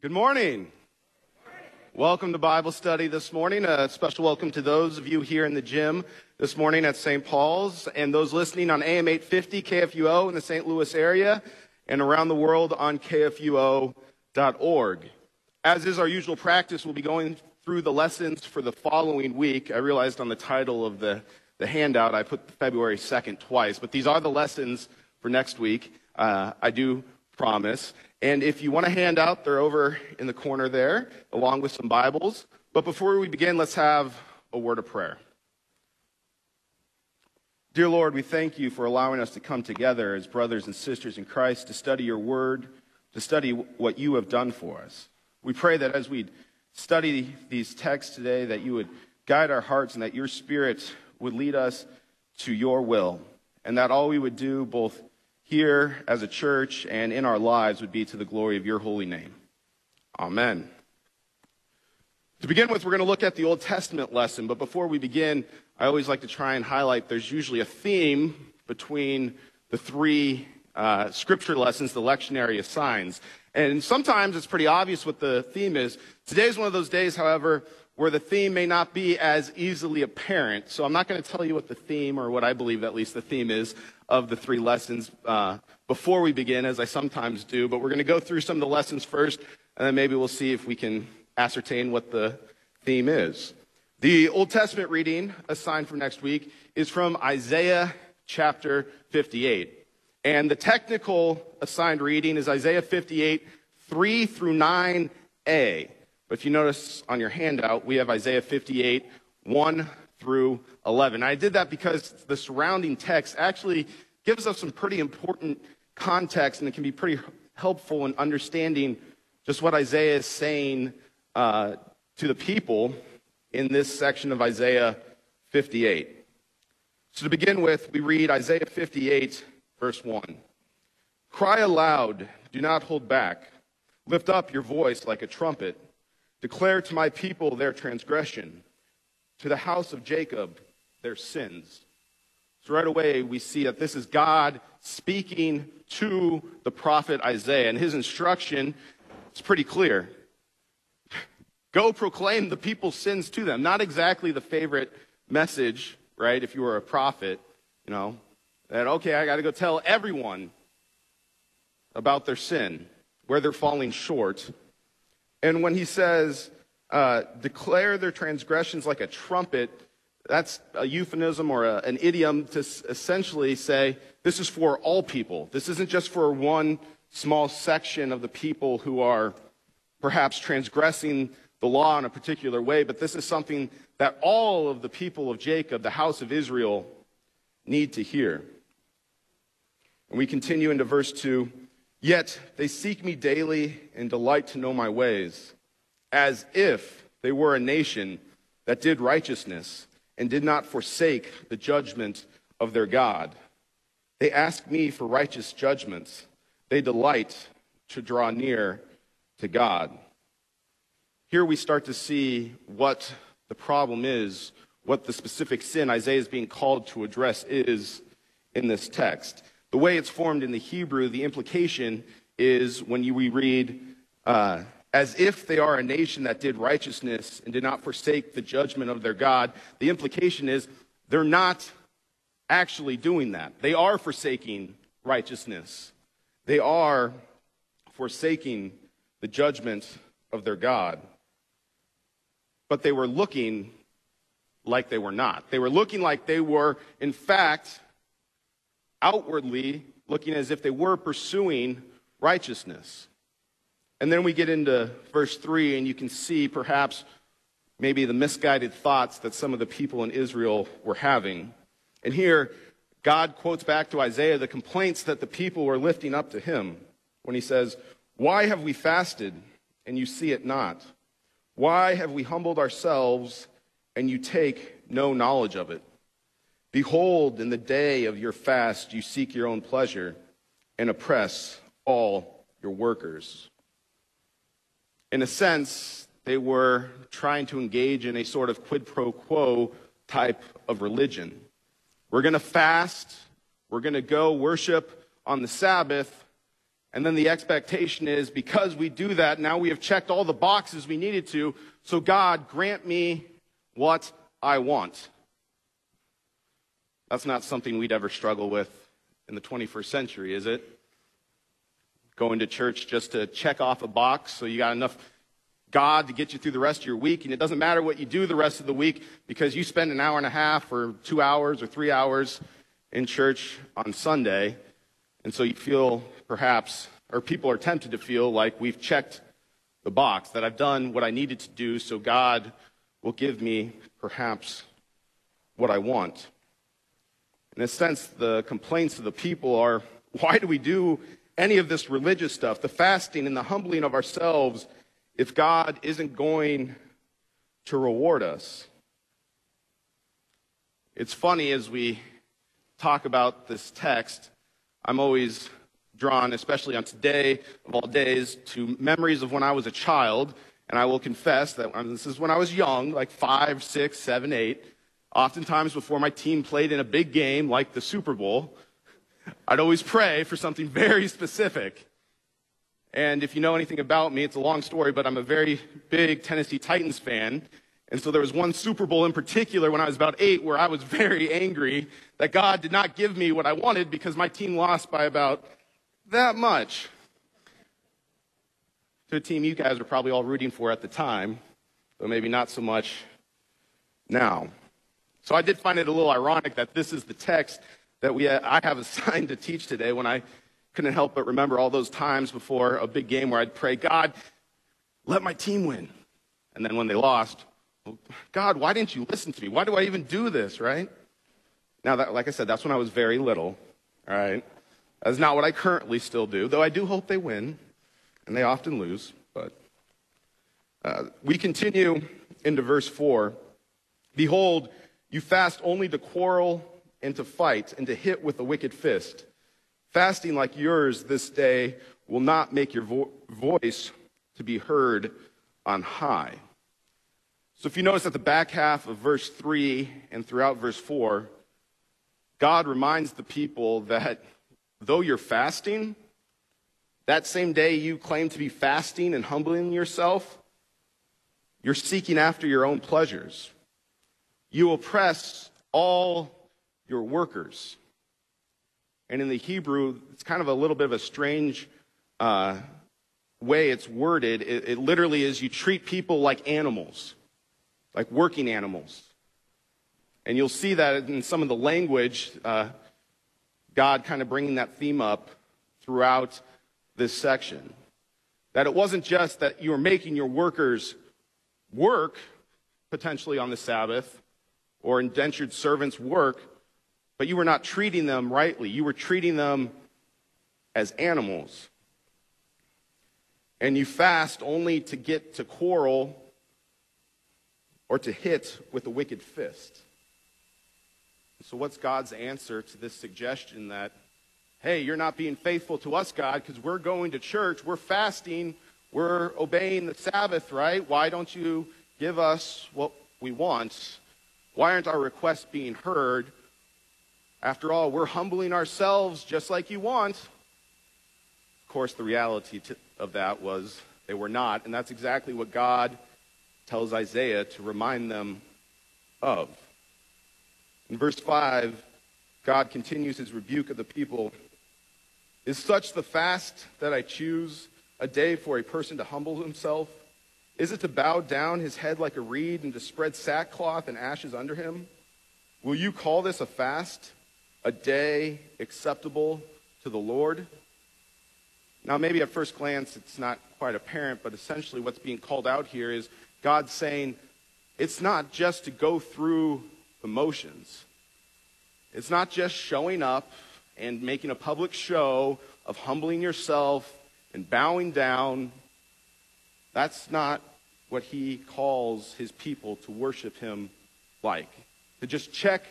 Good morning. Welcome to Bible study this morning. A special welcome to those of you here in the gym this morning at St. Paul's and those listening on AM 850 KFUO in the St. Louis area and around the world on KFUO.org. As is our usual practice, we'll be going through the lessons for the following week. I realized on the title of the, the handout I put February 2nd twice, but these are the lessons for next week. Uh, I do promise. And if you want a handout, they're over in the corner there, along with some Bibles. But before we begin, let's have a word of prayer. Dear Lord, we thank you for allowing us to come together as brothers and sisters in Christ to study your word, to study what you have done for us. We pray that as we study these texts today, that you would guide our hearts and that your spirit would lead us to your will, and that all we would do, both here as a church and in our lives would be to the glory of your holy name. Amen. To begin with, we're going to look at the Old Testament lesson, but before we begin, I always like to try and highlight there's usually a theme between the three uh, scripture lessons the lectionary assigns. And sometimes it's pretty obvious what the theme is. Today is one of those days, however, where the theme may not be as easily apparent. So I'm not going to tell you what the theme, or what I believe at least the theme is of the three lessons uh, before we begin, as I sometimes do. But we're going to go through some of the lessons first, and then maybe we'll see if we can ascertain what the theme is. The Old Testament reading assigned for next week is from Isaiah chapter 58. And the technical assigned reading is Isaiah 58, 3 through 9a. But if you notice on your handout, we have Isaiah 58, 1 through 11. I did that because the surrounding text actually gives us some pretty important context and it can be pretty helpful in understanding just what Isaiah is saying uh, to the people in this section of Isaiah 58. So to begin with, we read Isaiah 58, verse 1. Cry aloud, do not hold back. Lift up your voice like a trumpet. Declare to my people their transgression to the house of Jacob their sins. So right away, we see that this is God speaking to the prophet Isaiah, and his instruction is pretty clear. Go proclaim the people's sins to them. Not exactly the favorite message, right? If you were a prophet, you know, that, okay, I got to go tell everyone about their sin, where they're falling short. And when he says, uh, declare their transgressions like a trumpet. That's a euphemism or a, an idiom to s- essentially say this is for all people. This isn't just for one small section of the people who are perhaps transgressing the law in a particular way, but this is something that all of the people of Jacob, the house of Israel, need to hear. And we continue into verse 2 Yet they seek me daily and delight to know my ways as if they were a nation that did righteousness and did not forsake the judgment of their God. They ask me for righteous judgments. They delight to draw near to God. Here we start to see what the problem is, what the specific sin Isaiah is being called to address is in this text. The way it's formed in the Hebrew, the implication is when you, we read, uh, as if they are a nation that did righteousness and did not forsake the judgment of their God. The implication is they're not actually doing that. They are forsaking righteousness, they are forsaking the judgment of their God. But they were looking like they were not. They were looking like they were, in fact, outwardly looking as if they were pursuing righteousness. And then we get into verse 3, and you can see perhaps maybe the misguided thoughts that some of the people in Israel were having. And here, God quotes back to Isaiah the complaints that the people were lifting up to him when he says, Why have we fasted and you see it not? Why have we humbled ourselves and you take no knowledge of it? Behold, in the day of your fast, you seek your own pleasure and oppress all your workers. In a sense, they were trying to engage in a sort of quid pro quo type of religion. We're going to fast, we're going to go worship on the Sabbath, And then the expectation is because we do that, now we have checked all the boxes we needed to, so God, grant me what I want. That's not something we'd ever struggle with in the 21st century, is it? Going to church just to check off a box so you got enough God to get you through the rest of your week. And it doesn't matter what you do the rest of the week because you spend an hour and a half or two hours or three hours in church on Sunday. And so you feel perhaps, or people are tempted to feel like we've checked the box, that I've done what I needed to do, so God will give me perhaps what I want. In a sense, the complaints of the people are why do we do any of this religious stuff, the fasting and the humbling of ourselves, if God isn't going to reward us? It's funny as we talk about this text, I'm always drawn, especially on today of all days, to memories of when I was a child. And I will confess that this is when I was young, like five, six, seven, eight. Oftentimes, before my team played in a big game like the Super Bowl, I'd always pray for something very specific. And if you know anything about me, it's a long story, but I'm a very big Tennessee Titans fan. And so there was one Super Bowl in particular when I was about eight where I was very angry that God did not give me what I wanted because my team lost by about that much. To a team you guys were probably all rooting for at the time, though maybe not so much now. So I did find it a little ironic that this is the text that we, I have assigned to teach today when I couldn't help but remember all those times before a big game where I'd pray, God, let my team win. And then when they lost, God, why didn't you listen to me? Why do I even do this, right? Now, that, like I said, that's when I was very little, all right? That's not what I currently still do, though I do hope they win, and they often lose. But uh, we continue into verse 4. Behold, you fast only to quarrel and to fight and to hit with a wicked fist. Fasting like yours this day will not make your vo- voice to be heard on high. So if you notice at the back half of verse 3 and throughout verse 4, God reminds the people that though you're fasting, that same day you claim to be fasting and humbling yourself, you're seeking after your own pleasures. You oppress all your workers. And in the Hebrew, it's kind of a little bit of a strange uh, way it's worded. It, it literally is you treat people like animals like working animals. And you'll see that in some of the language, uh, God kind of bringing that theme up throughout this section. That it wasn't just that you were making your workers work potentially on the Sabbath or indentured servants work, but you were not treating them rightly. You were treating them as animals. And you fast only to get to quarrel or to hit with a wicked fist. So, what's God's answer to this suggestion that, hey, you're not being faithful to us, God, because we're going to church, we're fasting, we're obeying the Sabbath, right? Why don't you give us what we want? Why aren't our requests being heard? After all, we're humbling ourselves just like you want. Of course, the reality of that was they were not, and that's exactly what God tells Isaiah to remind them of. In verse 5, God continues his rebuke of the people. Is such the fast that I choose, a day for a person to humble himself? Is it to bow down his head like a reed and to spread sackcloth and ashes under him? Will you call this a fast, a day acceptable to the Lord? Now, maybe at first glance it's not quite apparent, but essentially what's being called out here is God saying it's not just to go through the motions. It's not just showing up and making a public show of humbling yourself and bowing down. That's not what he calls his people to worship him like. To just check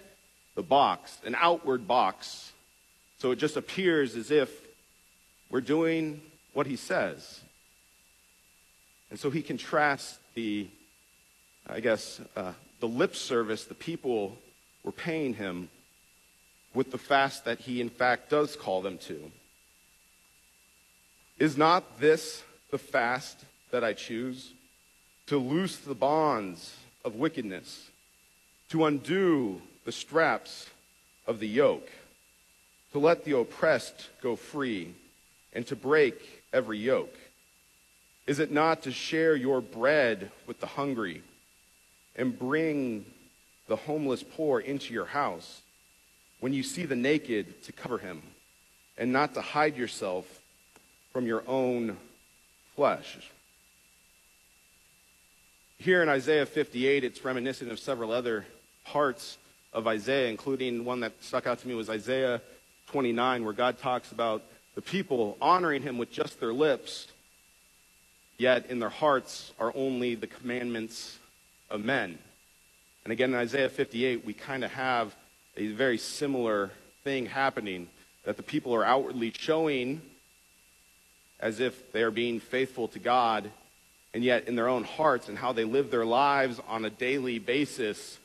the box, an outward box, so it just appears as if we're doing what he says. And so he contrasts the, I guess, uh, the lip service the people were paying him with the fast that he, in fact, does call them to. Is not this the fast that I choose? To loose the bonds of wickedness, to undo the straps of the yoke, to let the oppressed go free, and to break every yoke? Is it not to share your bread with the hungry and bring the homeless poor into your house? When you see the naked, to cover him, and not to hide yourself from your own flesh. Here in Isaiah 58, it's reminiscent of several other parts of Isaiah, including one that stuck out to me was Isaiah 29, where God talks about the people honoring him with just their lips, yet in their hearts are only the commandments of men. And again, in Isaiah 58, we kind of have a very similar thing happening that the people are outwardly showing as if they are being faithful to God, and yet in their own hearts and how they live their lives on a daily basis,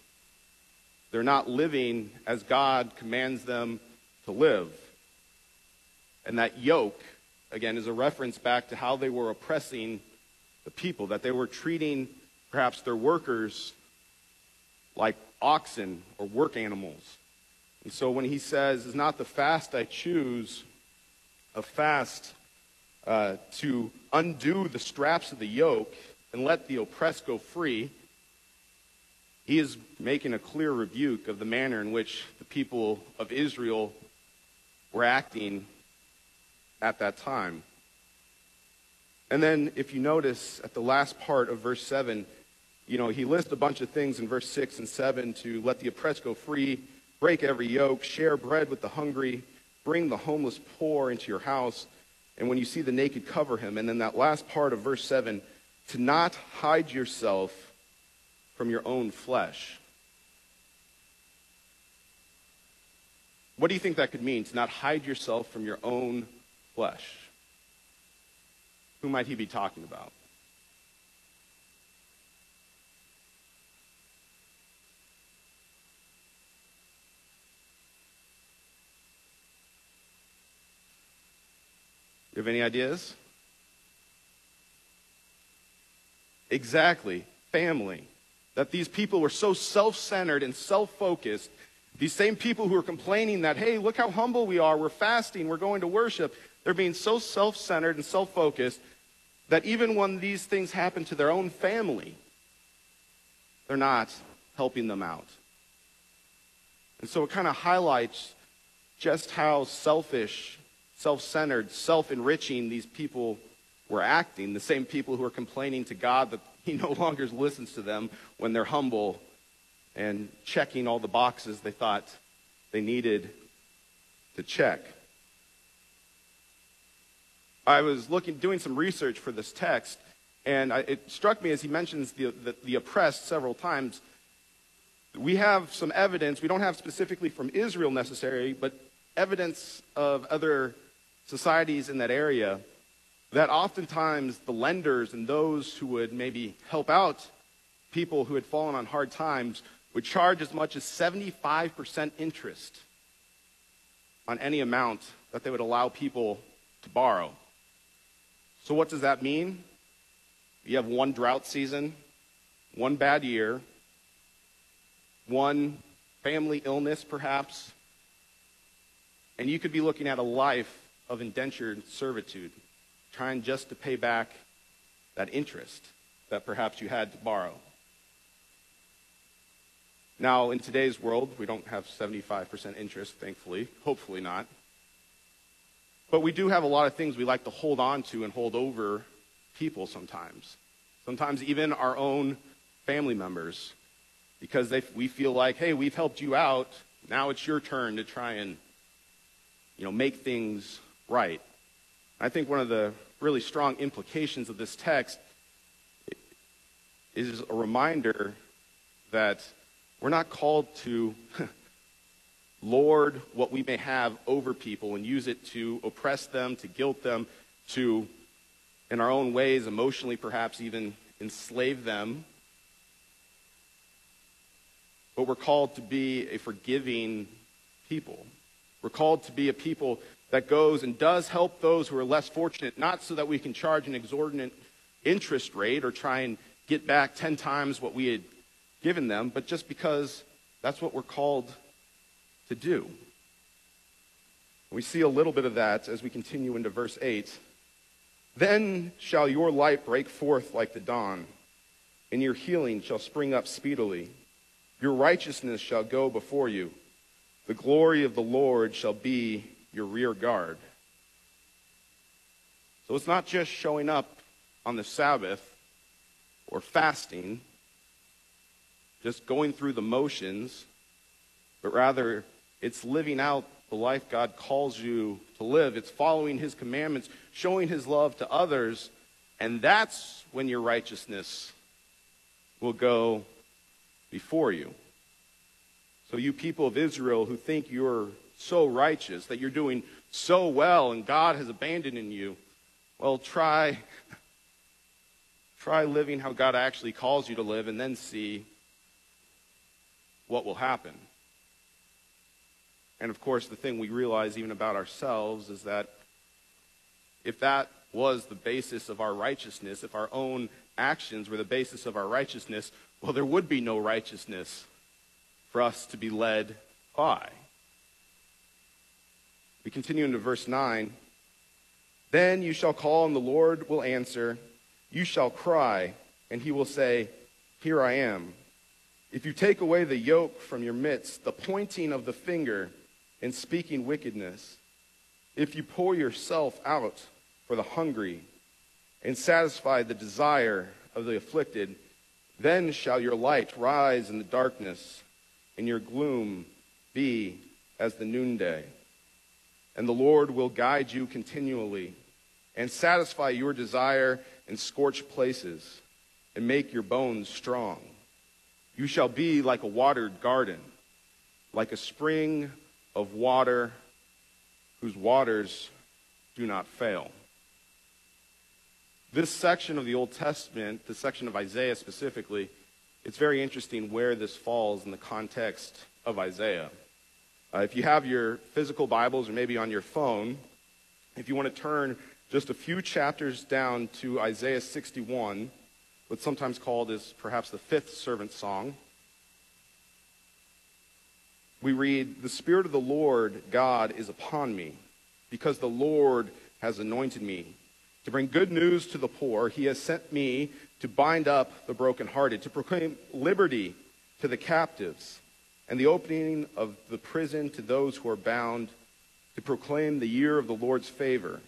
they're not living as God commands them to live. And that yoke, again, is a reference back to how they were oppressing the people, that they were treating perhaps their workers like oxen or work animals. And so when he says, is not the fast I choose a fast uh, to undo the straps of the yoke and let the oppressed go free, he is making a clear rebuke of the manner in which the people of Israel were acting at that time. And then, if you notice at the last part of verse 7, you know, he lists a bunch of things in verse 6 and 7 to let the oppressed go free, break every yoke, share bread with the hungry, bring the homeless poor into your house, and when you see the naked, cover him. And then that last part of verse 7 to not hide yourself from your own flesh. What do you think that could mean, to not hide yourself from your own flesh? Who might he be talking about? You have any ideas? Exactly. Family. That these people were so self centered and self focused. These same people who are complaining that, hey, look how humble we are, we're fasting, we're going to worship. They're being so self centered and self focused that even when these things happen to their own family, they're not helping them out. And so it kind of highlights just how selfish self centered, self enriching these people were acting, the same people who are complaining to God that He no longer listens to them when they're humble and checking all the boxes they thought they needed to check. I was looking, doing some research for this text, and I, it struck me as he mentions the, the, the oppressed several times. We have some evidence, we don't have specifically from Israel necessarily, but evidence of other societies in that area that oftentimes the lenders and those who would maybe help out people who had fallen on hard times would charge as much as 75% interest on any amount that they would allow people to borrow. So, what does that mean? You have one drought season, one bad year, one family illness, perhaps, and you could be looking at a life of indentured servitude, trying just to pay back that interest that perhaps you had to borrow. Now, in today's world, we don't have 75% interest, thankfully. Hopefully not. But we do have a lot of things we like to hold on to and hold over people sometimes. Sometimes even our own family members. Because they, we feel like, hey, we've helped you out. Now it's your turn to try and, you know, make things right. I think one of the really strong implications of this text is a reminder that we're not called to lord what we may have over people and use it to oppress them, to guilt them, to, in our own ways, emotionally perhaps even enslave them. But we're called to be a forgiving people. We're called to be a people that goes and does help those who are less fortunate, not so that we can charge an exorbitant interest rate or try and get back 10 times what we had given them, but just because that's what we're called to do. We see a little bit of that as we continue into verse 8. Then shall your light break forth like the dawn, and your healing shall spring up speedily. Your righteousness shall go before you. The glory of the Lord shall be your rear guard. So it's not just showing up on the Sabbath or fasting, just going through the motions, but rather it's living out the life God calls you to live. It's following His commandments, showing His love to others, and that's when your righteousness will go before you. So, you people of Israel who think you're so righteous, that you're doing so well, and God has abandoned you, well, try, try living how God actually calls you to live, and then see what will happen. And of course, the thing we realize even about ourselves is that if that was the basis of our righteousness, if our own actions were the basis of our righteousness, well, there would be no righteousness for us to be led by. We continue into verse 9. Then you shall call, and the Lord will answer. You shall cry, and he will say, Here I am. If you take away the yoke from your midst, the pointing of the finger, and speaking wickedness, if you pour yourself out for the hungry and satisfy the desire of the afflicted, then shall your light rise in the darkness, and your gloom be as the noonday. And the Lord will guide you continually, and satisfy your desire in scorched places, and make your bones strong. You shall be like a watered garden, like a spring of water whose waters do not fail. This section of the Old Testament, the section of Isaiah specifically, it's very interesting where this falls in the context of Isaiah. Uh, if you have your physical Bibles or maybe on your phone, if you want to turn just a few chapters down to Isaiah 61, what's sometimes called is perhaps the fifth servant song we read, The Spirit of the Lord God is upon me, because the Lord has anointed me to bring good news to the poor. He has sent me to bind up the brokenhearted, to proclaim liberty to the captives, and the opening of the prison to those who are bound, to proclaim the year of the Lord's favor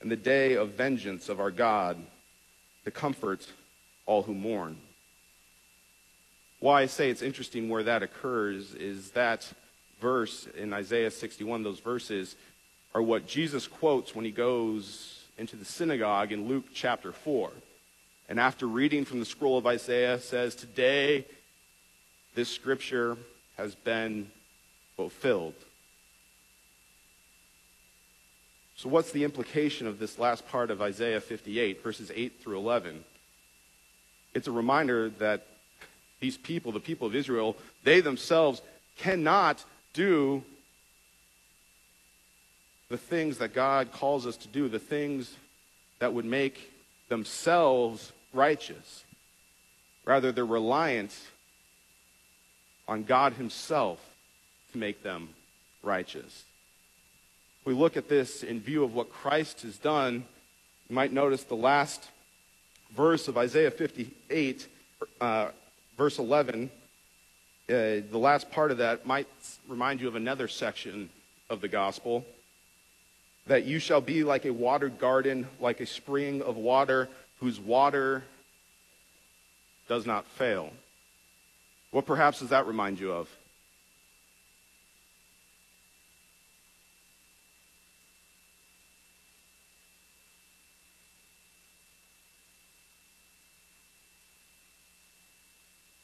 and the day of vengeance of our God, to comfort all who mourn. Why I say it's interesting where that occurs is that verse in Isaiah 61, those verses are what Jesus quotes when he goes into the synagogue in Luke chapter 4. And after reading from the scroll of Isaiah, says, Today this scripture has been fulfilled. So, what's the implication of this last part of Isaiah 58, verses 8 through 11? It's a reminder that these people, the people of Israel, they themselves cannot do the things that God calls us to do, the things that would make themselves righteous. Rather, they're reliant on God Himself to make them righteous. If we look at this in view of what Christ has done, you might notice the last verse of Isaiah 58 uh, verse 11, uh, the last part of that might remind you of another section of the gospel that you shall be like a watered garden, like a spring of water whose water does not fail. What perhaps does that remind you of?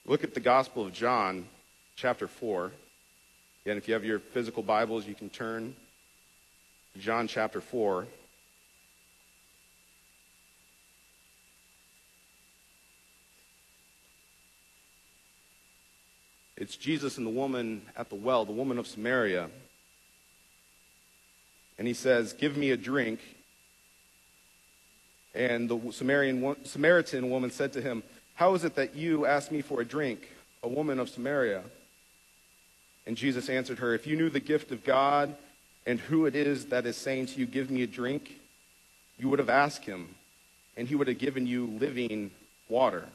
Look at the Gospel of John, chapter 4. Again, if you have your physical Bibles, you can turn to John chapter 4. It's Jesus and the woman at the well, the woman of Samaria. and he says, Give me a drink. And the Samaritan, Samaritan woman said to him, How is it that you ask me for a drink, a woman of Samaria? And Jesus answered her, If you knew the gift of God and who it is that is saying to you, Give me a drink, you would have asked him, and he would have given you living water.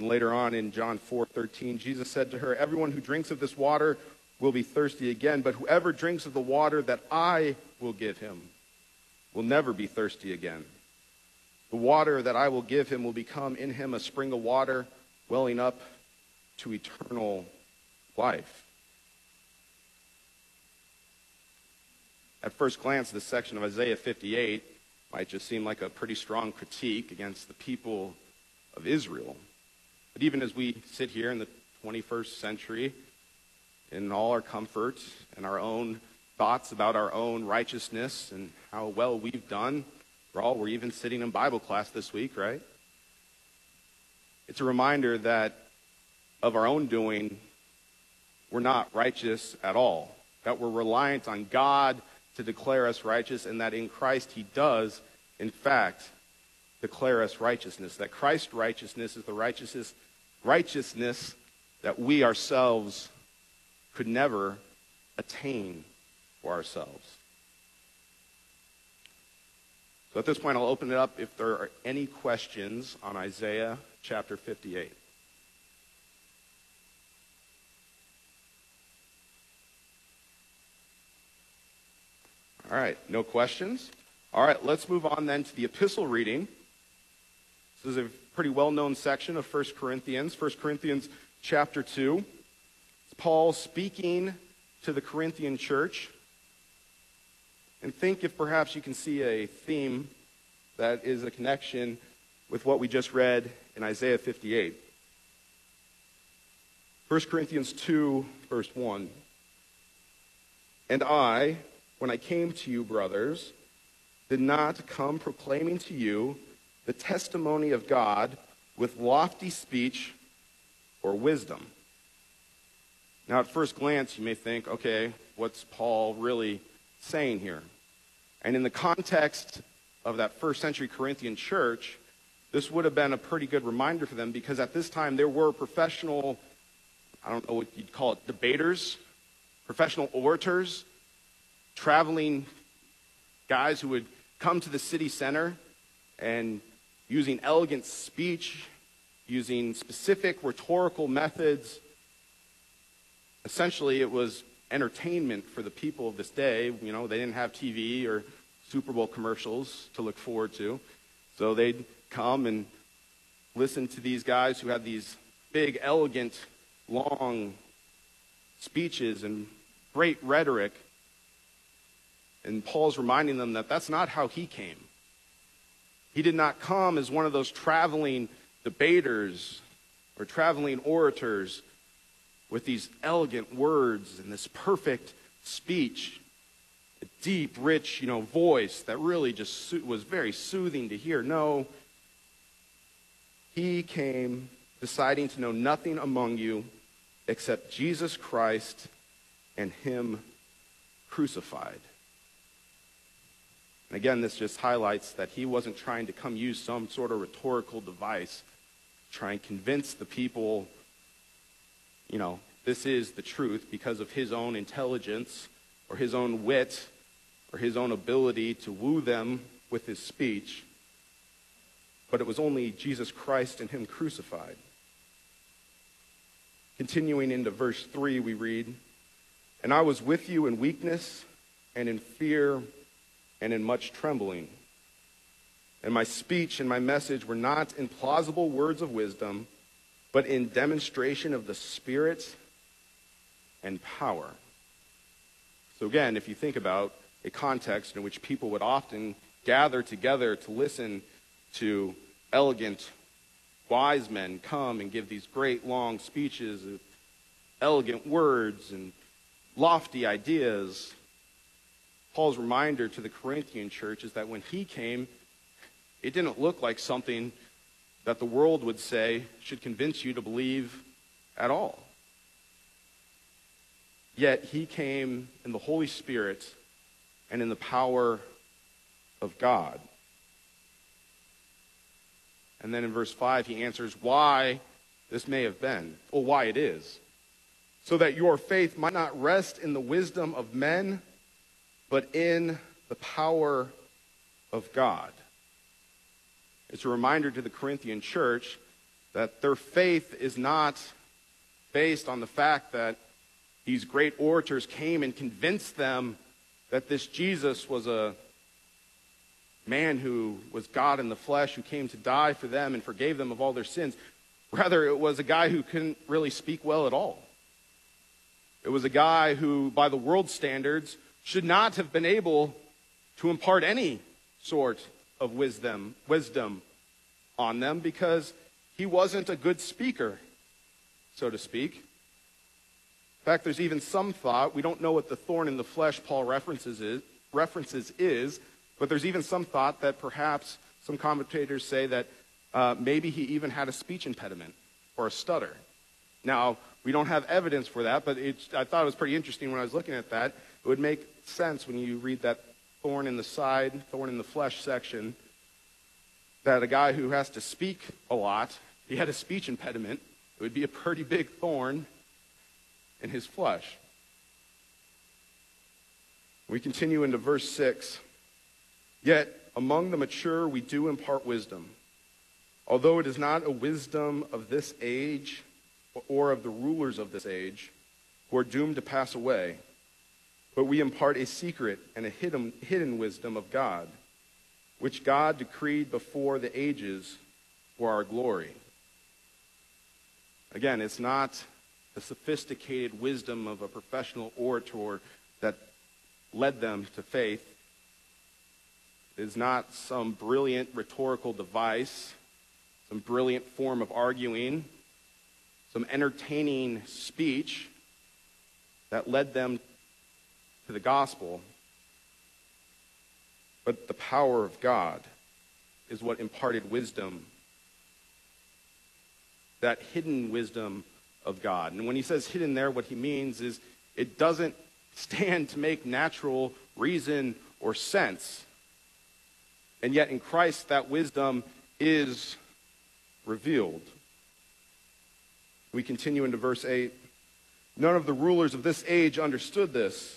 And later on in John 4:13, Jesus said to her, "Everyone who drinks of this water will be thirsty again, but whoever drinks of the water that I will give him will never be thirsty again. The water that I will give him will become in him a spring of water welling up to eternal life." At first glance, this section of Isaiah 58 might just seem like a pretty strong critique against the people of Israel. But even as we sit here in the 21st century, in all our comfort and our own thoughts about our own righteousness and how well we've done, we're all, we're even sitting in Bible class this week, right? It's a reminder that of our own doing, we're not righteous at all. That we're reliant on God to declare us righteous, and that in Christ he does, in fact, declare us righteousness. That Christ's righteousness is the righteousness, righteousness that we ourselves could never attain for ourselves. So at this point, I'll open it up if there are any questions on Isaiah chapter 58. All right, no questions? All right, let's move on then to the epistle reading. This is a pretty well known section of 1 Corinthians, 1 Corinthians chapter 2. It's Paul speaking to the Corinthian church. And think if perhaps you can see a theme that is a connection with what we just read in Isaiah 58. 1 Corinthians 2, verse 1. And I, when I came to you, brothers, did not come proclaiming to you the testimony of God with lofty speech or wisdom. Now, at first glance, you may think, okay, what's Paul really saying here? And in the context of that first century Corinthian church, this would have been a pretty good reminder for them because at this time there were professional, I don't know what you'd call it, debaters, professional orators traveling guys who would come to the city center and using elegant speech, using specific rhetorical methods, essentially it was entertainment for the people of this day. You know, they didn't have TV or Super Bowl commercials to look forward to. So they'd come and listen to these guys who had these big, elegant, long speeches and great rhetoric and Paul's reminding them that that's not how he came. He did not come as one of those traveling debaters or traveling orators with these elegant words and this perfect speech, a deep, rich, you know, voice that really just was very soothing to hear. No, he came deciding to know nothing among you except Jesus Christ and him crucified. And again, this just highlights that he wasn't trying to come use some sort of rhetorical device try and convince the people, you know, this is the truth because of his own intelligence or his own wit or his own ability to woo them with his speech. But it was only Jesus Christ and him crucified. Continuing into verse 3, we read, And I was with you in weakness and in fear and in much trembling. And my speech and my message were not in plausible words of wisdom, but in demonstration of the Spirit and power. So, again, if you think about a context in which people would often gather together to listen to elegant, wise men come and give these great long speeches of elegant words and lofty ideas, Paul's reminder to the Corinthian church is that when he came, it didn't look like something that the world would say should convince you to believe at all. Yet he came in the Holy Spirit and in the power of God. And then in verse 5, he answers why this may have been, or why it is. So that your faith might not rest in the wisdom of men, but in the power of God. It's a reminder to the Corinthian church that their faith is not based on the fact that these great orators came and convinced them that this Jesus was a man who was God in the flesh, who came to die for them and forgave them of all their sins. Rather, it was a guy who couldn't really speak well at all. It was a guy who, by the world standards, should not have been able to impart any sort of wisdom, wisdom on them because he wasn't a good speaker, so to speak. In fact, there's even some thought, we don't know what the thorn in the flesh Paul references is, references is but there's even some thought that perhaps some commentators say that uh, maybe he even had a speech impediment or a stutter. Now, we don't have evidence for that, but I thought it was pretty interesting when I was looking at that. It would make sense when you read that thorn in the side, thorn in the flesh section, that a guy who has to speak a lot, he had a speech impediment, it would be a pretty big thorn in his flesh. We continue into verse 6. Yet among the mature we do impart wisdom, although it is not a wisdom of this age or of the rulers of this age who are doomed to pass away, but we impart a secret and a hidden, hidden wisdom of God, which God decreed before the ages for our glory. Again, it's not the sophisticated wisdom of a professional orator that led them to faith It is not some brilliant rhetorical device, some brilliant form of arguing, some entertaining speech that led them to the gospel. But the power of God is what imparted wisdom, that hidden wisdom of God. And when he says hidden there, what he means is it doesn't stand to make natural reason or sense. And yet in Christ, that wisdom is revealed. We continue into verse 8. None of the rulers of this age understood this,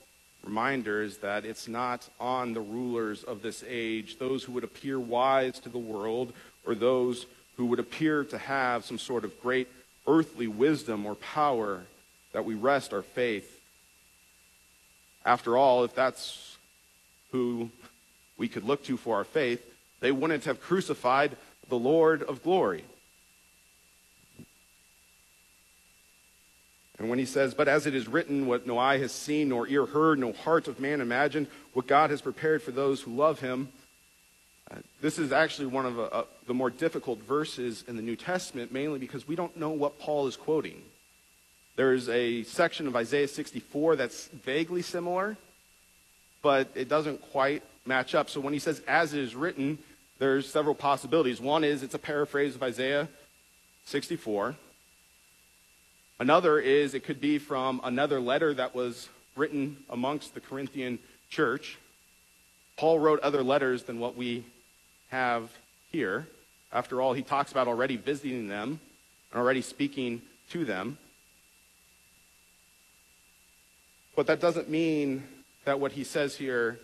reminder is that it's not on the rulers of this age, those who would appear wise to the world, or those who would appear to have some sort of great earthly wisdom or power, that we rest our faith. After all, if that's who we could look to for our faith, they wouldn't have crucified the Lord of glory. And when he says, But as it is written, what no eye has seen, nor ear heard, no heart of man imagined, what God has prepared for those who love him. Uh, this is actually one of uh, uh, the more difficult verses in the New Testament, mainly because we don't know what Paul is quoting. There's a section of Isaiah 64 that's vaguely similar, but it doesn't quite match up. So when he says, as it is written, there's several possibilities. One is it's a paraphrase of Isaiah 64. Another is it could be from another letter that was written amongst the Corinthian church. Paul wrote other letters than what we have here. After all, he talks about already visiting them and already speaking to them. But that doesn't mean that what he says here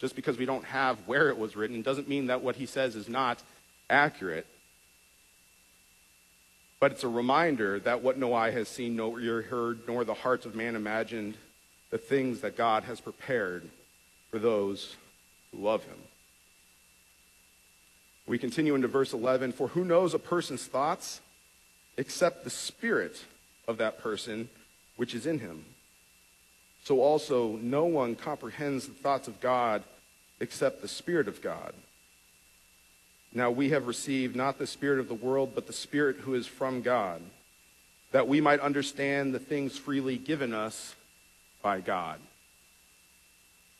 just because we don't have where it was written doesn't mean that what he says is not accurate. But it's a reminder that what no eye has seen, no ear heard, nor the hearts of man imagined, the things that God has prepared for those who love him. We continue into verse 11 For who knows a person's thoughts except the spirit of that person which is in him? So also, no one comprehends the thoughts of God except the Spirit of God. Now we have received not the Spirit of the world, but the Spirit who is from God, that we might understand the things freely given us by God.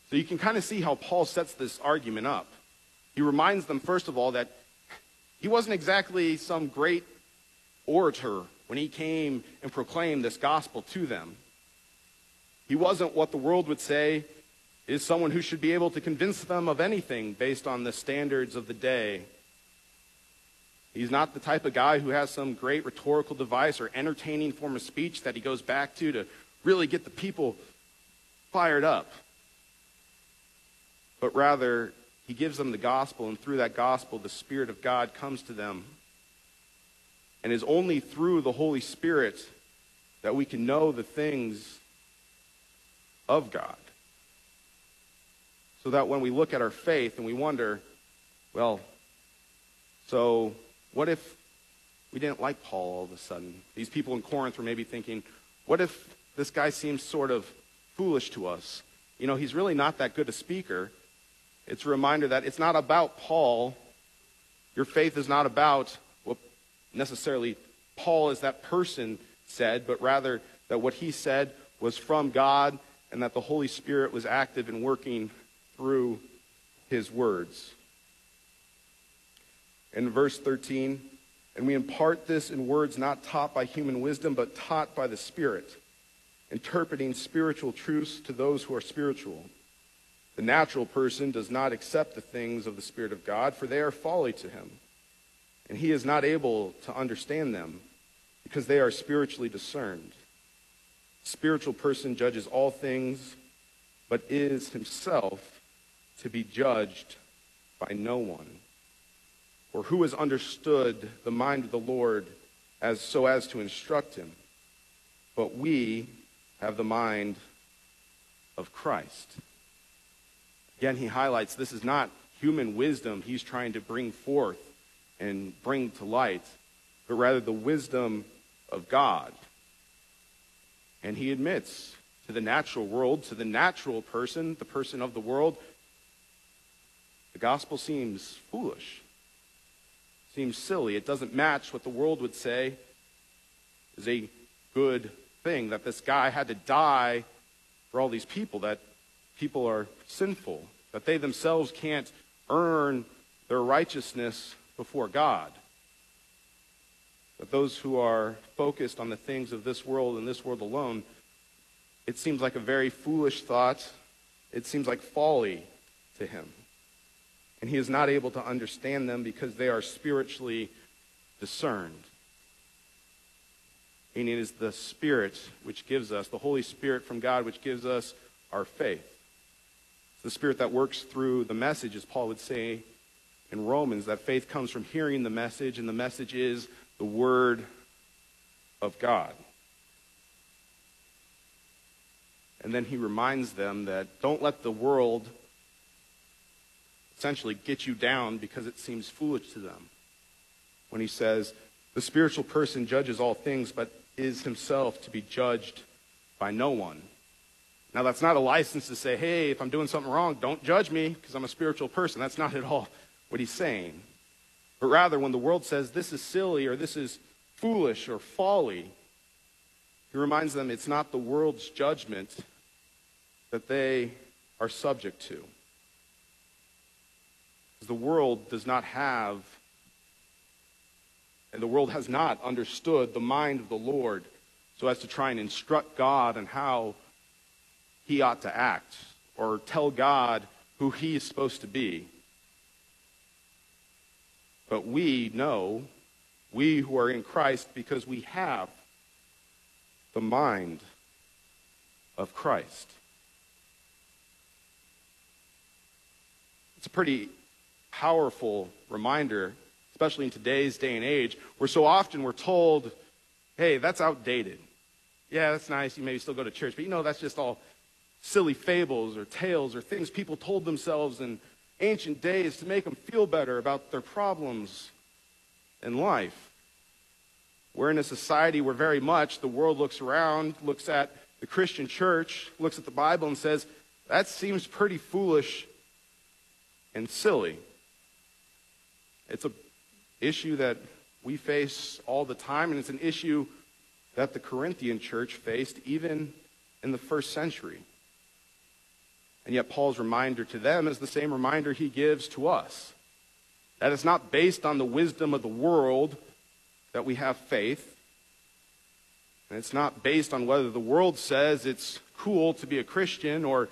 So you can kind of see how Paul sets this argument up. He reminds them, first of all, that he wasn't exactly some great orator when he came and proclaimed this gospel to them. He wasn't what the world would say is someone who should be able to convince them of anything based on the standards of the day. He's not the type of guy who has some great rhetorical device or entertaining form of speech that he goes back to to really get the people fired up. But rather, he gives them the gospel, and through that gospel, the Spirit of God comes to them. And it is only through the Holy Spirit that we can know the things of God. So that when we look at our faith and we wonder, well, so what if we didn't like Paul all of a sudden? These people in Corinth were maybe thinking, what if this guy seems sort of foolish to us? You know, he's really not that good a speaker. It's a reminder that it's not about Paul. Your faith is not about what necessarily Paul as that person said, but rather that what he said was from God and that the Holy Spirit was active in working through his words. In verse 13, and we impart this in words not taught by human wisdom, but taught by the Spirit, interpreting spiritual truths to those who are spiritual. The natural person does not accept the things of the Spirit of God, for they are folly to him, and he is not able to understand them, because they are spiritually discerned The spiritual person judges all things, but is himself to be judged by no one. Or who has understood the mind of the Lord as so as to instruct him? But we have the mind of Christ. Again, he highlights this is not human wisdom he's trying to bring forth and bring to light, but rather the wisdom of God. And he admits to the natural world, to the natural person, the person of the world, the gospel seems foolish, seems silly. It doesn't match what the world would say is a good thing that this guy had to die for all these people, that people are sinful, that they themselves can't earn their righteousness before God. But those who are focused on the things of this world and this world alone, it seems like a very foolish thought. It seems like folly to him. And he is not able to understand them because they are spiritually discerned. And it is the Spirit which gives us, the Holy Spirit from God, which gives us our faith. It's the Spirit that works through the message, as Paul would say in Romans, that faith comes from hearing the message, and the message is the Word of God. And then he reminds them that don't let the world essentially get you down because it seems foolish to them. When he says, the spiritual person judges all things, but is himself to be judged by no one. Now, that's not a license to say, hey, if I'm doing something wrong, don't judge me because I'm a spiritual person. That's not at all what he's saying. But rather, when the world says this is silly or this is foolish or folly, he reminds them it's not the world's judgment that they are subject to. The world does not have, and the world has not understood the mind of the Lord so as to try and instruct God on how he ought to act or tell God who he is supposed to be. But we know, we who are in Christ, because we have the mind of Christ. It's a pretty powerful reminder, especially in today's day and age, where so often we're told, hey, that's outdated. Yeah, that's nice. You maybe still go to church, but you know, that's just all silly fables or tales or things people told themselves in ancient days to make them feel better about their problems in life. We're in a society where very much the world looks around, looks at the Christian church, looks at the Bible, and says, that seems pretty foolish and silly. It's an issue that we face all the time, and it's an issue that the Corinthian church faced even in the first century. And yet, Paul's reminder to them is the same reminder he gives to us that it's not based on the wisdom of the world that we have faith. And it's not based on whether the world says it's cool to be a Christian or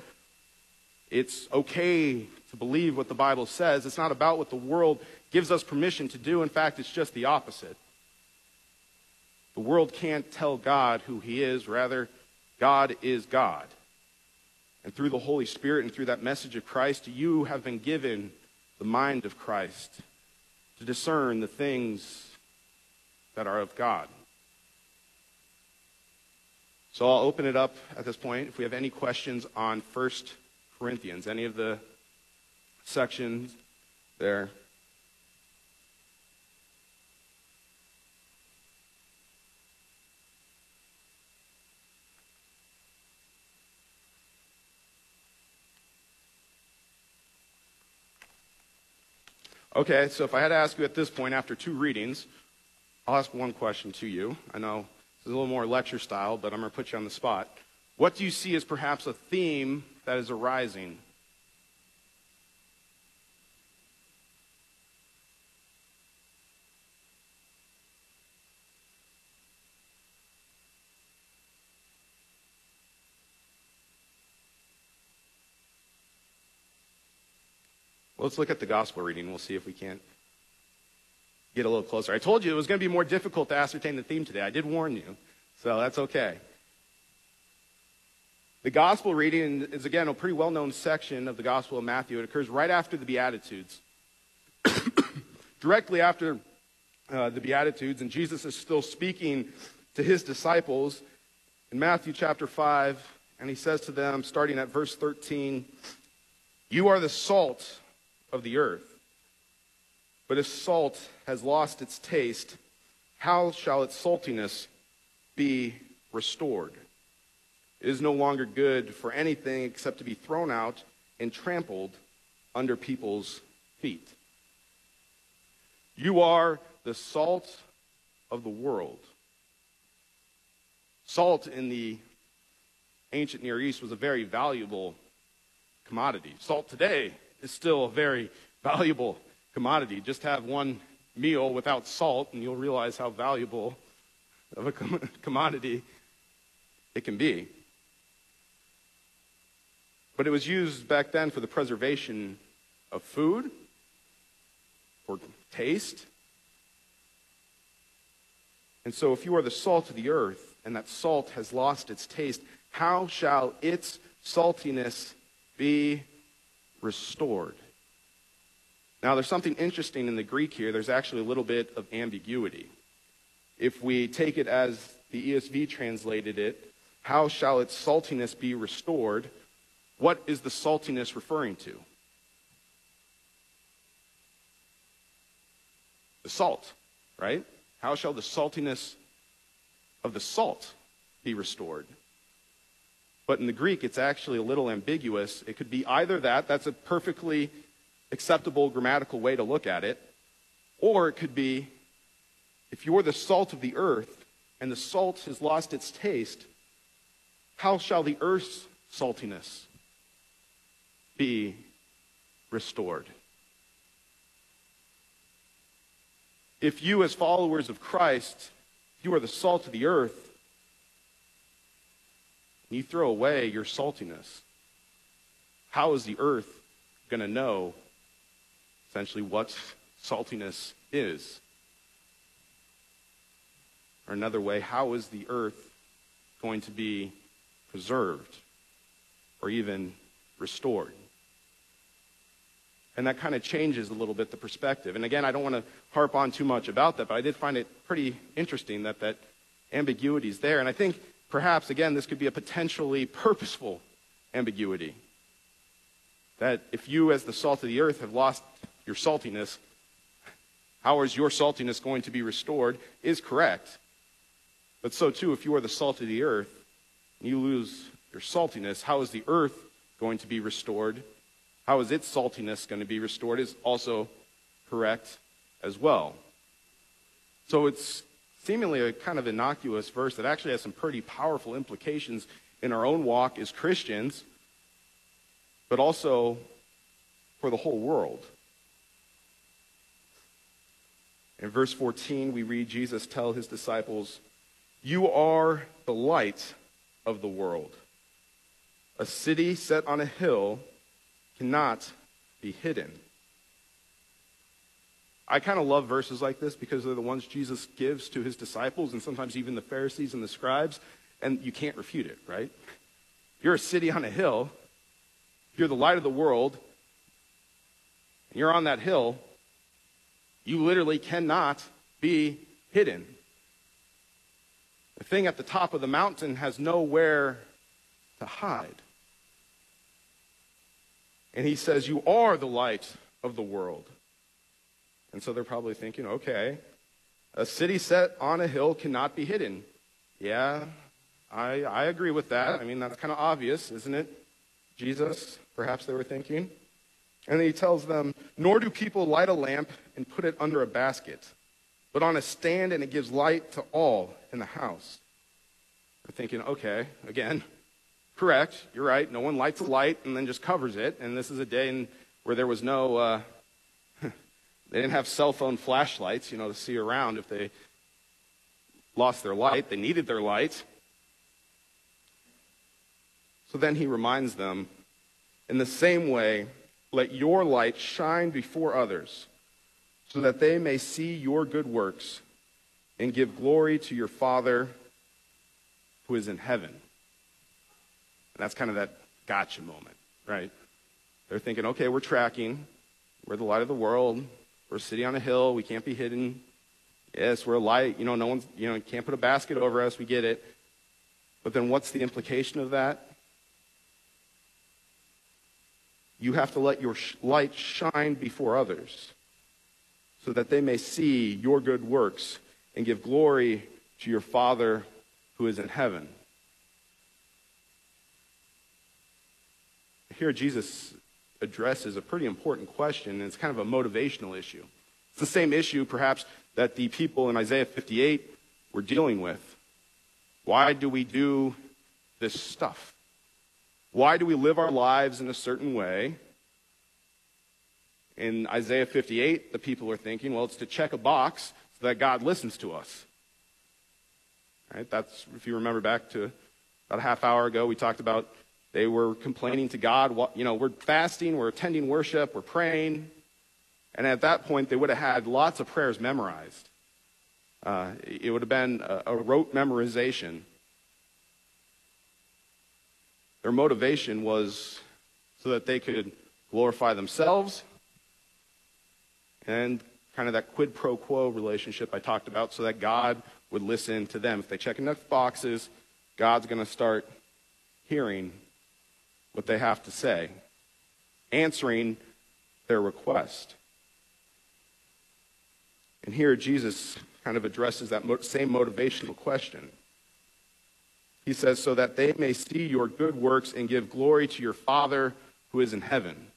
it's okay to believe what the Bible says. It's not about what the world gives us permission to do. In fact, it's just the opposite. The world can't tell God who he is. Rather, God is God. And through the Holy Spirit and through that message of Christ, you have been given the mind of Christ to discern the things that are of God. So I'll open it up at this point. If we have any questions on 1 Corinthians, any of the sections there. Okay, so if I had to ask you at this point after two readings, I'll ask one question to you. I know this is a little more lecture style, but I'm going to put you on the spot. What do you see as perhaps a theme that is arising? Let's look at the gospel reading. We'll see if we can't get a little closer. I told you it was going to be more difficult to ascertain the theme today. I did warn you, so that's okay. The gospel reading is, again, a pretty well known section of the Gospel of Matthew. It occurs right after the Beatitudes. Directly after uh, the Beatitudes, and Jesus is still speaking to his disciples in Matthew chapter 5, and he says to them, starting at verse 13, You are the salt of the earth. But if salt has lost its taste, how shall its saltiness be restored? It is no longer good for anything except to be thrown out and trampled under people's feet. You are the salt of the world. Salt in the ancient Near East was a very valuable commodity. Salt today is still a very valuable commodity. Just have one meal without salt, and you'll realize how valuable of a com- commodity it can be. But it was used back then for the preservation of food, for taste. And so, if you are the salt of the earth, and that salt has lost its taste, how shall its saltiness be restored? Now, there's something interesting in the Greek here. There's actually a little bit of ambiguity. If we take it as the ESV translated it, how shall its saltiness be restored? What is the saltiness referring to? The salt, right? How shall the saltiness of the salt be restored? But in the Greek, it's actually a little ambiguous. It could be either that, that's a perfectly acceptable grammatical way to look at it. Or it could be if you're the salt of the earth and the salt has lost its taste, how shall the earth's saltiness be restored? If you, as followers of Christ, you are the salt of the earth, and you throw away your saltiness, how is the earth going to know essentially what saltiness is. Or another way, how is the earth going to be preserved or even restored? And that kind of changes a little bit the perspective. And again, I don't want to harp on too much about that, but I did find it pretty interesting that that ambiguity is there. And I think perhaps, again, this could be a potentially purposeful ambiguity. That if you, as the salt of the earth, have lost your saltiness, how is your saltiness going to be restored, is correct. But so too, if you are the salt of the earth and you lose your saltiness, how is the earth going to be restored? How is its saltiness going to be restored is also correct as well. So it's seemingly a kind of innocuous verse that actually has some pretty powerful implications in our own walk as Christians, but also for the whole world. In verse 14, we read Jesus tell his disciples, You are the light of the world. A city set on a hill cannot be hidden. I kind of love verses like this because they're the ones Jesus gives to his disciples and sometimes even the Pharisees and the scribes, and you can't refute it, right? You're a city on a hill, you're the light of the world, and you're on that hill, you literally cannot be hidden. The thing at the top of the mountain has nowhere to hide. And he says, You are the light of the world. And so they're probably thinking, okay, a city set on a hill cannot be hidden. Yeah, I, I agree with that. I mean, that's kind of obvious, isn't it? Jesus, perhaps they were thinking. And he tells them, Nor do people light a lamp and put it under a basket, but on a stand, and it gives light to all in the house. They're thinking, okay, again, correct, you're right. No one lights a light and then just covers it. And this is a day in, where there was no, uh, didn't have cell phone flashlights, you know, to see around if they lost their light. They needed their light. So then he reminds them, in the same way, let your light shine before others, so that they may see your good works and give glory to your Father who is in heaven. And that's kind of that gotcha moment, right? They're thinking, okay, we're tracking. We're the light of the world. We're a city on a hill. We can't be hidden. Yes, we're a light. You know, no one's, you know, can't put a basket over us. We get it. But then what's the implication of that? You have to let your light shine before others so that they may see your good works and give glory to your Father who is in heaven. Here, Jesus addresses a pretty important question, and it's kind of a motivational issue. It's the same issue, perhaps, that the people in Isaiah 58 were dealing with. Why do we do this stuff? Why do we live our lives in a certain way? In Isaiah 58, the people are thinking, well, it's to check a box so that God listens to us. Right? That's, if you remember back to about a half hour ago, we talked about they were complaining to God. You know, we're fasting, we're attending worship, we're praying. And at that point, they would have had lots of prayers memorized. Uh, it would have been a, a rote memorization. Their motivation was so that they could glorify themselves and kind of that quid pro quo relationship I talked about so that God would listen to them. If they check enough boxes, God's going to start hearing what they have to say, answering their request. And here Jesus kind of addresses that same motivational question. He says, So that they may see your good works and give glory to your Father who is in heaven.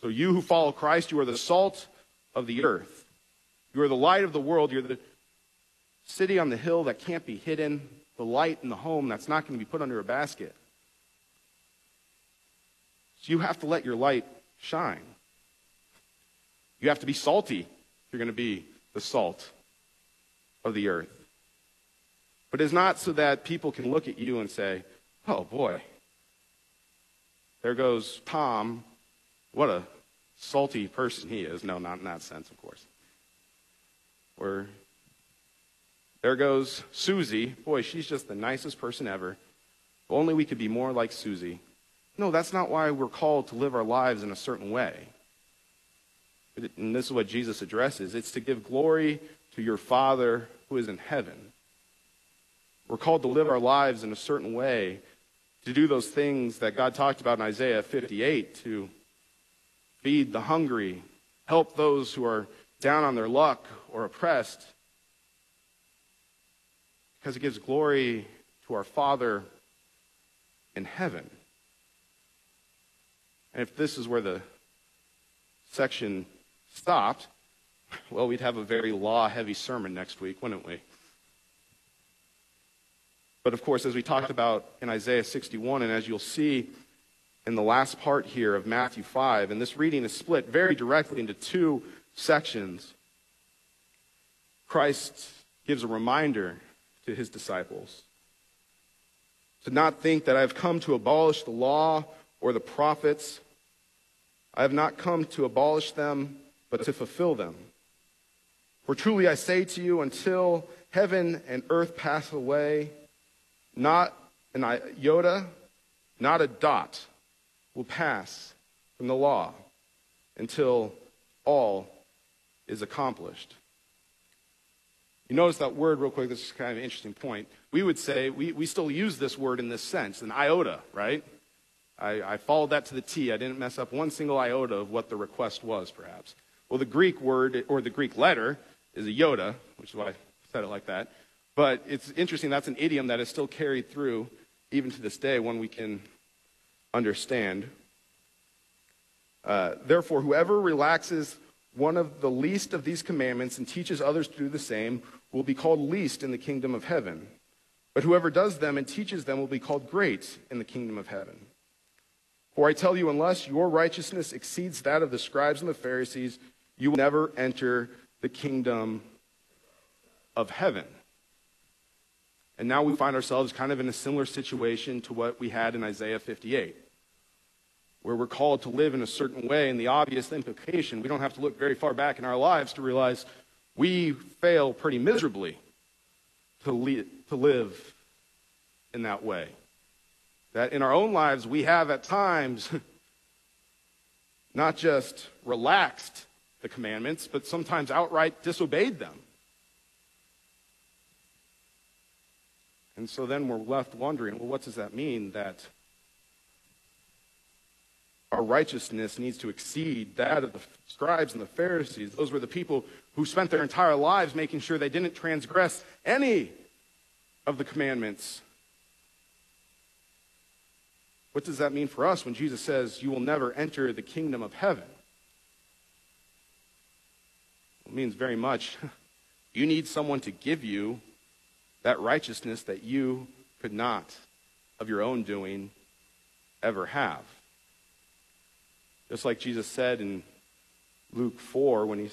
So, you who follow Christ, you are the salt of the earth. You are the light of the world. You're the city on the hill that can't be hidden, the light in the home that's not going to be put under a basket. So, you have to let your light shine. You have to be salty you're going to be the salt of the earth. But it's not so that people can look at you and say, oh boy, there goes Tom. What a salty person he is. No, not in that sense, of course. Or there goes Susie. Boy, she's just the nicest person ever. If only we could be more like Susie. No, that's not why we're called to live our lives in a certain way. And this is what Jesus addresses it's to give glory to your Father who is in heaven. We're called to live our lives in a certain way, to do those things that God talked about in Isaiah 58, to feed the hungry, help those who are down on their luck or oppressed, because it gives glory to our Father in heaven. And if this is where the section stopped, well, we'd have a very law heavy sermon next week, wouldn't we? But of course, as we talked about in Isaiah 61, and as you'll see in the last part here of Matthew 5, and this reading is split very directly into two sections, Christ gives a reminder to his disciples to not think that I have come to abolish the law or the prophets. I have not come to abolish them, but to fulfill them. For truly I say to you, until heaven and earth pass away, not an iota, not a dot will pass from the law until all is accomplished. You notice that word real quick, this is kind of an interesting point. We would say, we, we still use this word in this sense, an iota, right? I, I followed that to the T. I didn't mess up one single iota of what the request was, perhaps. Well, the Greek word, or the Greek letter, is a iota, which is why I said it like that. But it's interesting, that's an idiom that is still carried through even to this day, one we can understand. Uh, Therefore, whoever relaxes one of the least of these commandments and teaches others to do the same will be called least in the kingdom of heaven. But whoever does them and teaches them will be called great in the kingdom of heaven. For I tell you, unless your righteousness exceeds that of the scribes and the Pharisees, you will never enter the kingdom of heaven. And now we find ourselves kind of in a similar situation to what we had in Isaiah 58, where we're called to live in a certain way. And the obvious implication, we don't have to look very far back in our lives to realize we fail pretty miserably to, le- to live in that way. That in our own lives, we have at times not just relaxed the commandments, but sometimes outright disobeyed them. And so then we're left wondering well, what does that mean that our righteousness needs to exceed that of the scribes and the Pharisees? Those were the people who spent their entire lives making sure they didn't transgress any of the commandments. What does that mean for us when Jesus says, You will never enter the kingdom of heaven? It means very much you need someone to give you that righteousness that you could not, of your own doing, ever have. Just like Jesus said in Luke 4 when he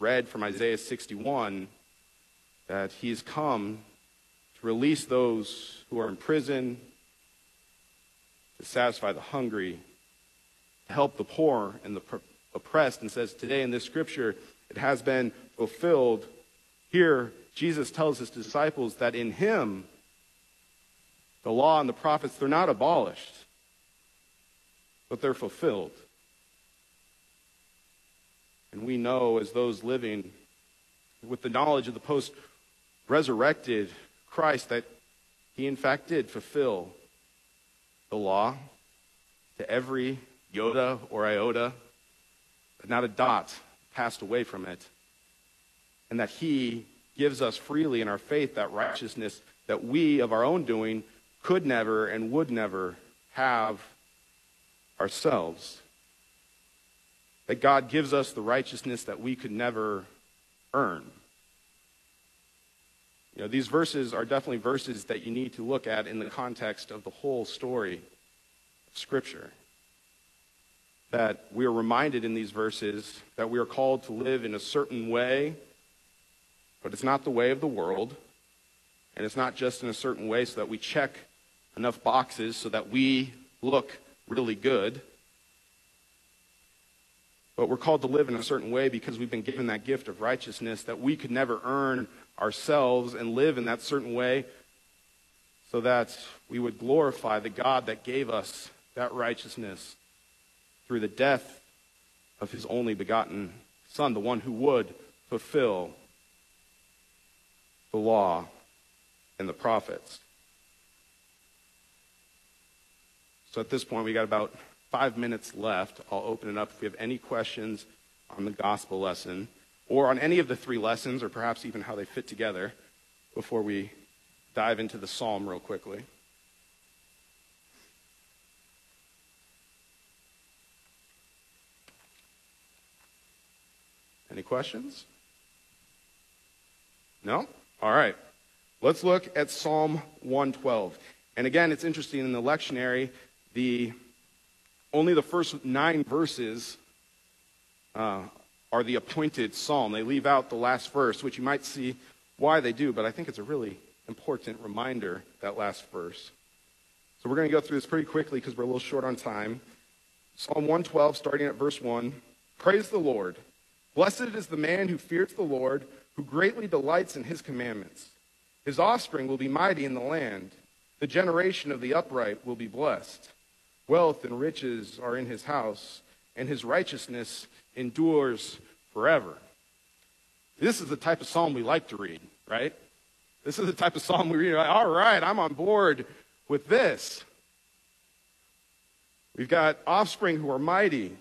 read from Isaiah 61 that he has come to release those who are in prison, to satisfy the hungry, to help the poor and the oppressed, and says today in this scripture, it has been fulfilled. Here, Jesus tells his disciples that in him, the law and the prophets, they're not abolished, but they're fulfilled. And we know, as those living with the knowledge of the post resurrected Christ, that he in fact did fulfill the law to every iota or iota, but not a dot passed away from it. And that he gives us freely in our faith that righteousness that we, of our own doing, could never and would never have ourselves. That God gives us the righteousness that we could never earn. You know, these verses are definitely verses that you need to look at in the context of the whole story of Scripture. That we are reminded in these verses that we are called to live in a certain way but it's not the way of the world. And it's not just in a certain way so that we check enough boxes so that we look really good. But we're called to live in a certain way because we've been given that gift of righteousness that we could never earn ourselves and live in that certain way so that we would glorify the God that gave us that righteousness through the death of his only begotten Son, the one who would fulfill the law and the prophets. So at this point, we got about five minutes left. I'll open it up if we have any questions on the gospel lesson or on any of the three lessons, or perhaps even how they fit together before we dive into the psalm real quickly. Any questions? No? All right. Let's look at Psalm 112. And again, it's interesting in the lectionary, the only the first nine verses uh, are the appointed psalm. They leave out the last verse, which you might see why they do, but I think it's a really important reminder, that last verse. So we're going to go through this pretty quickly because we're a little short on time. Psalm 112, starting at verse 1. Praise the Lord. Blessed is the man who fears the Lord, who greatly delights in his commandments. His offspring will be mighty in the land. The generation of the upright will be blessed. Wealth and riches are in his house, and his righteousness endures forever. This is the type of psalm we like to read, right? This is the type of psalm we read. Like, All right, I'm on board with this. We've got offspring who are mighty,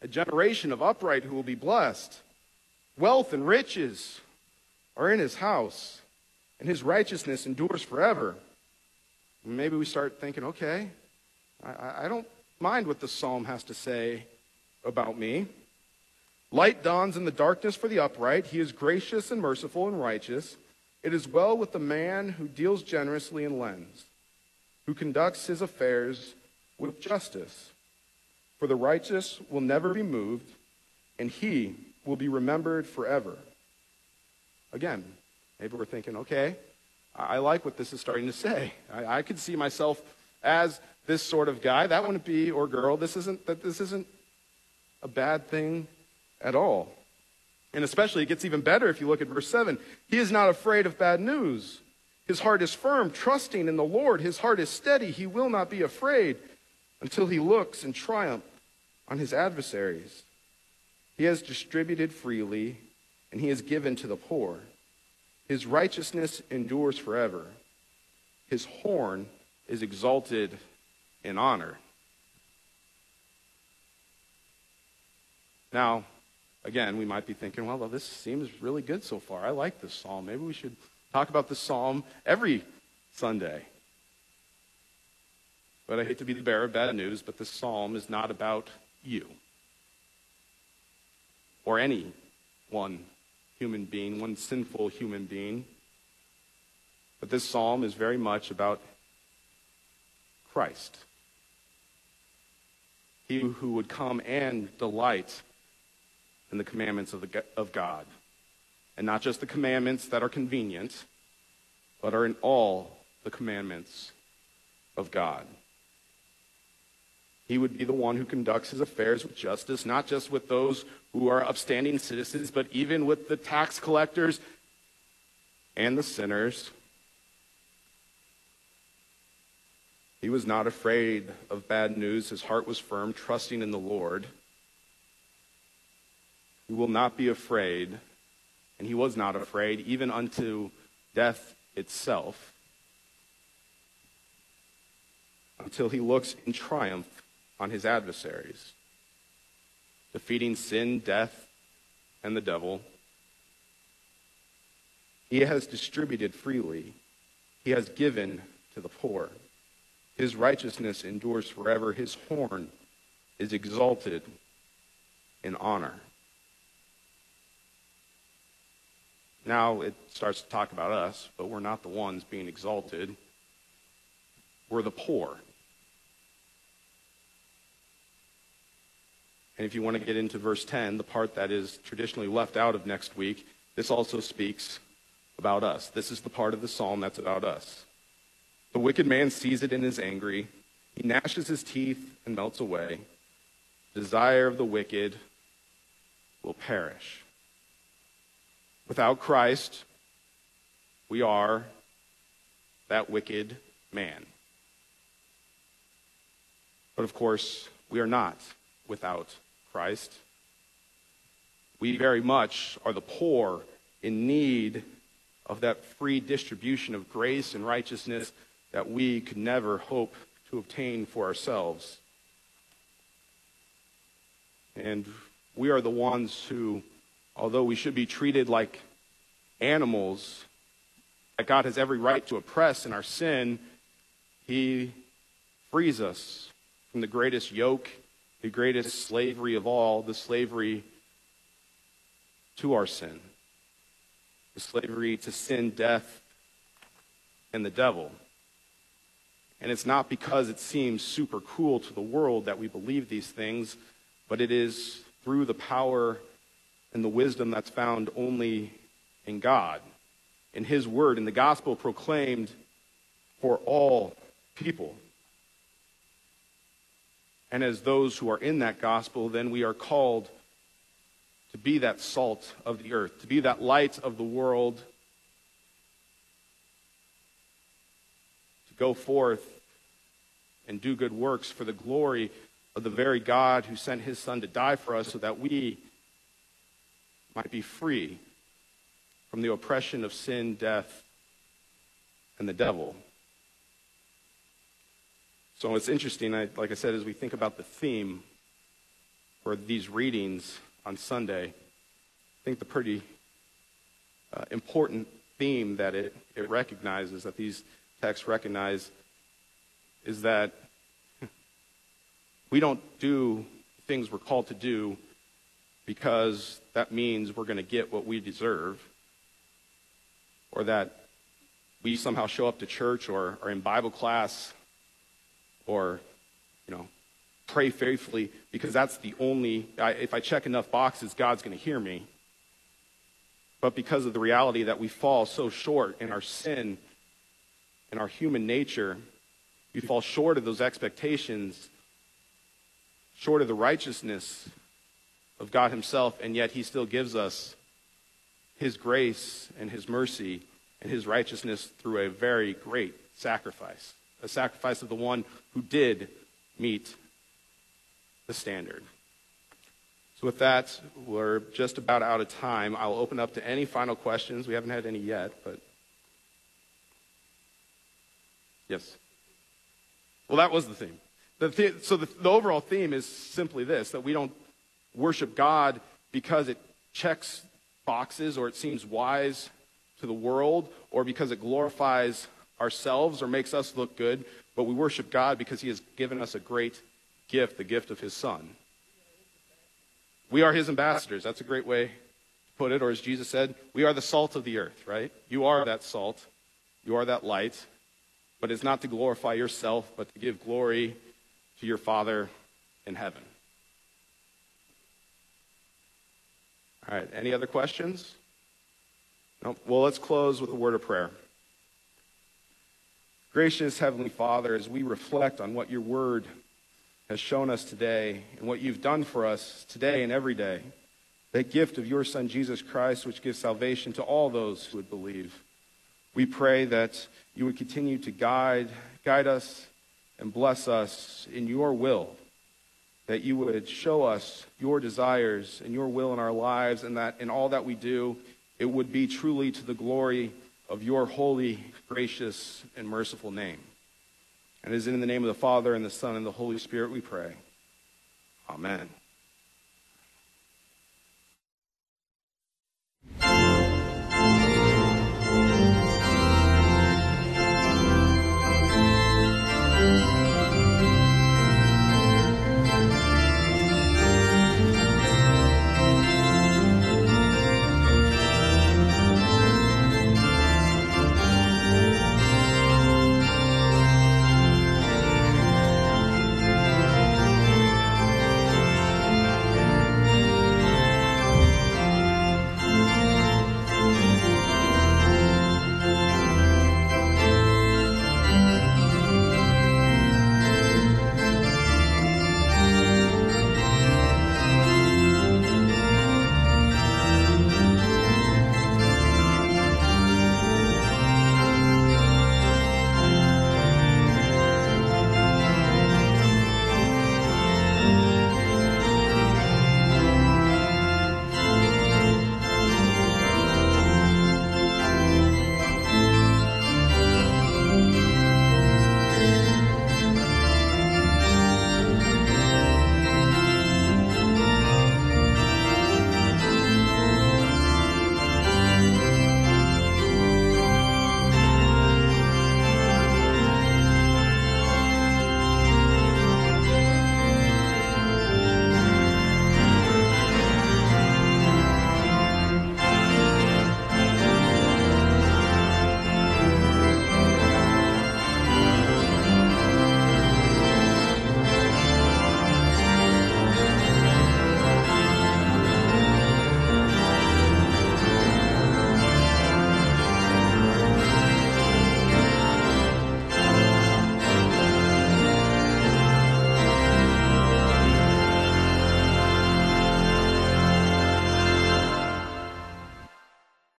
a generation of upright who will be blessed. Wealth and riches are in his house, and his righteousness endures forever. Maybe we start thinking, okay, I, I don't mind what the psalm has to say about me. Light dawns in the darkness for the upright. He is gracious and merciful and righteous. It is well with the man who deals generously and lends, who conducts his affairs with justice. For the righteous will never be moved, and he will be remembered forever. Again, maybe we're thinking, okay, I like what this is starting to say. I, I could see myself as this sort of guy. That wouldn't be, or girl, this isn't, that this isn't a bad thing at all. And especially, it gets even better if you look at verse 7. He is not afraid of bad news. His heart is firm, trusting in the Lord. His heart is steady. He will not be afraid until he looks in triumph on his adversaries. He has distributed freely, and he has given to the poor. His righteousness endures forever. His horn is exalted in honor. Now, again, we might be thinking, well, this seems really good so far. I like this psalm. Maybe we should talk about this psalm every Sunday. But I hate to be the bearer of bad news, but this psalm is not about you or any one human being, one sinful human being. But this psalm is very much about Christ. He hmm. who would come and delight in the commandments of, the, of God. And not just the commandments that are convenient, but are in all the commandments of God. He would be the one who conducts his affairs with justice, not just with those who are upstanding citizens, but even with the tax collectors and the sinners. He was not afraid of bad news. His heart was firm, trusting in the Lord. He will not be afraid, and he was not afraid, even unto death itself, until he looks in triumph on his adversaries, defeating sin, death, and the devil. He has distributed freely, he has given to the poor. His righteousness endures forever. His horn is exalted in honor. Now it starts to talk about us, but we're not the ones being exalted. We're the poor. And if you want to get into verse 10, the part that is traditionally left out of next week, this also speaks about us. This is the part of the psalm that's about us. The wicked man sees it and is angry. He gnashes his teeth and melts away. The desire of the wicked will perish. Without Christ, we are that wicked man. But of course, we are not without Christ. We very much are the poor in need of that free distribution of grace and righteousness that we could never hope to obtain for ourselves. And we are the ones who, although we should be treated like animals that God has every right to oppress in our sin, He frees us from the greatest yoke, the greatest slavery of all, the slavery to our sin, the slavery to sin, death, and the devil. And it's not because it seems super cool to the world that we believe these things, but it is through the power and the wisdom that's found only in God, in His Word, in the gospel proclaimed for all people. And as those who are in that gospel, then we are called to be that salt of the earth, to be that light of the world, to go forth and do good works for the glory of the very God who sent his Son to die for us so that we might be free from the oppression of sin, death, and the devil. So it's interesting, I, like I said, as we think about the theme for these readings on Sunday, I think the pretty uh, important theme that it, it recognizes, that these texts recognize, is that we don't do things we're called to do because that means we're going to get what we deserve, or that we somehow show up to church or are in Bible class or, you know, pray faithfully because that's the only, I, if I check enough boxes, God's going to hear me. But because of the reality that we fall so short in our sin, in our human nature, we fall short of those expectations, short of the righteousness of God Himself, and yet He still gives us His grace and His mercy and His righteousness through a very great sacrifice a sacrifice of the one who did meet the standard. So, with that, we're just about out of time. I'll open up to any final questions. We haven't had any yet, but. Yes? Well, that was the theme. The the- so, the, the overall theme is simply this that we don't worship God because it checks boxes or it seems wise to the world or because it glorifies ourselves or makes us look good, but we worship God because He has given us a great gift, the gift of His Son. We are His ambassadors. That's a great way to put it. Or as Jesus said, we are the salt of the earth, right? You are that salt. You are that light. But it's not to glorify yourself, but to give glory to your Father in heaven. All right, any other questions? No? Well, let's close with a word of prayer. Gracious Heavenly Father, as we reflect on what your word has shown us today and what you've done for us today and every day, that gift of your Son, Jesus Christ, which gives salvation to all those who would believe, we pray that you would continue to guide, guide us and bless us in your will, that you would show us your desires and your will in our lives, and that in all that we do, it would be truly to the glory of your holy, gracious, and merciful name. And it is in the name of the Father, and the Son, and the Holy Spirit we pray. Amen.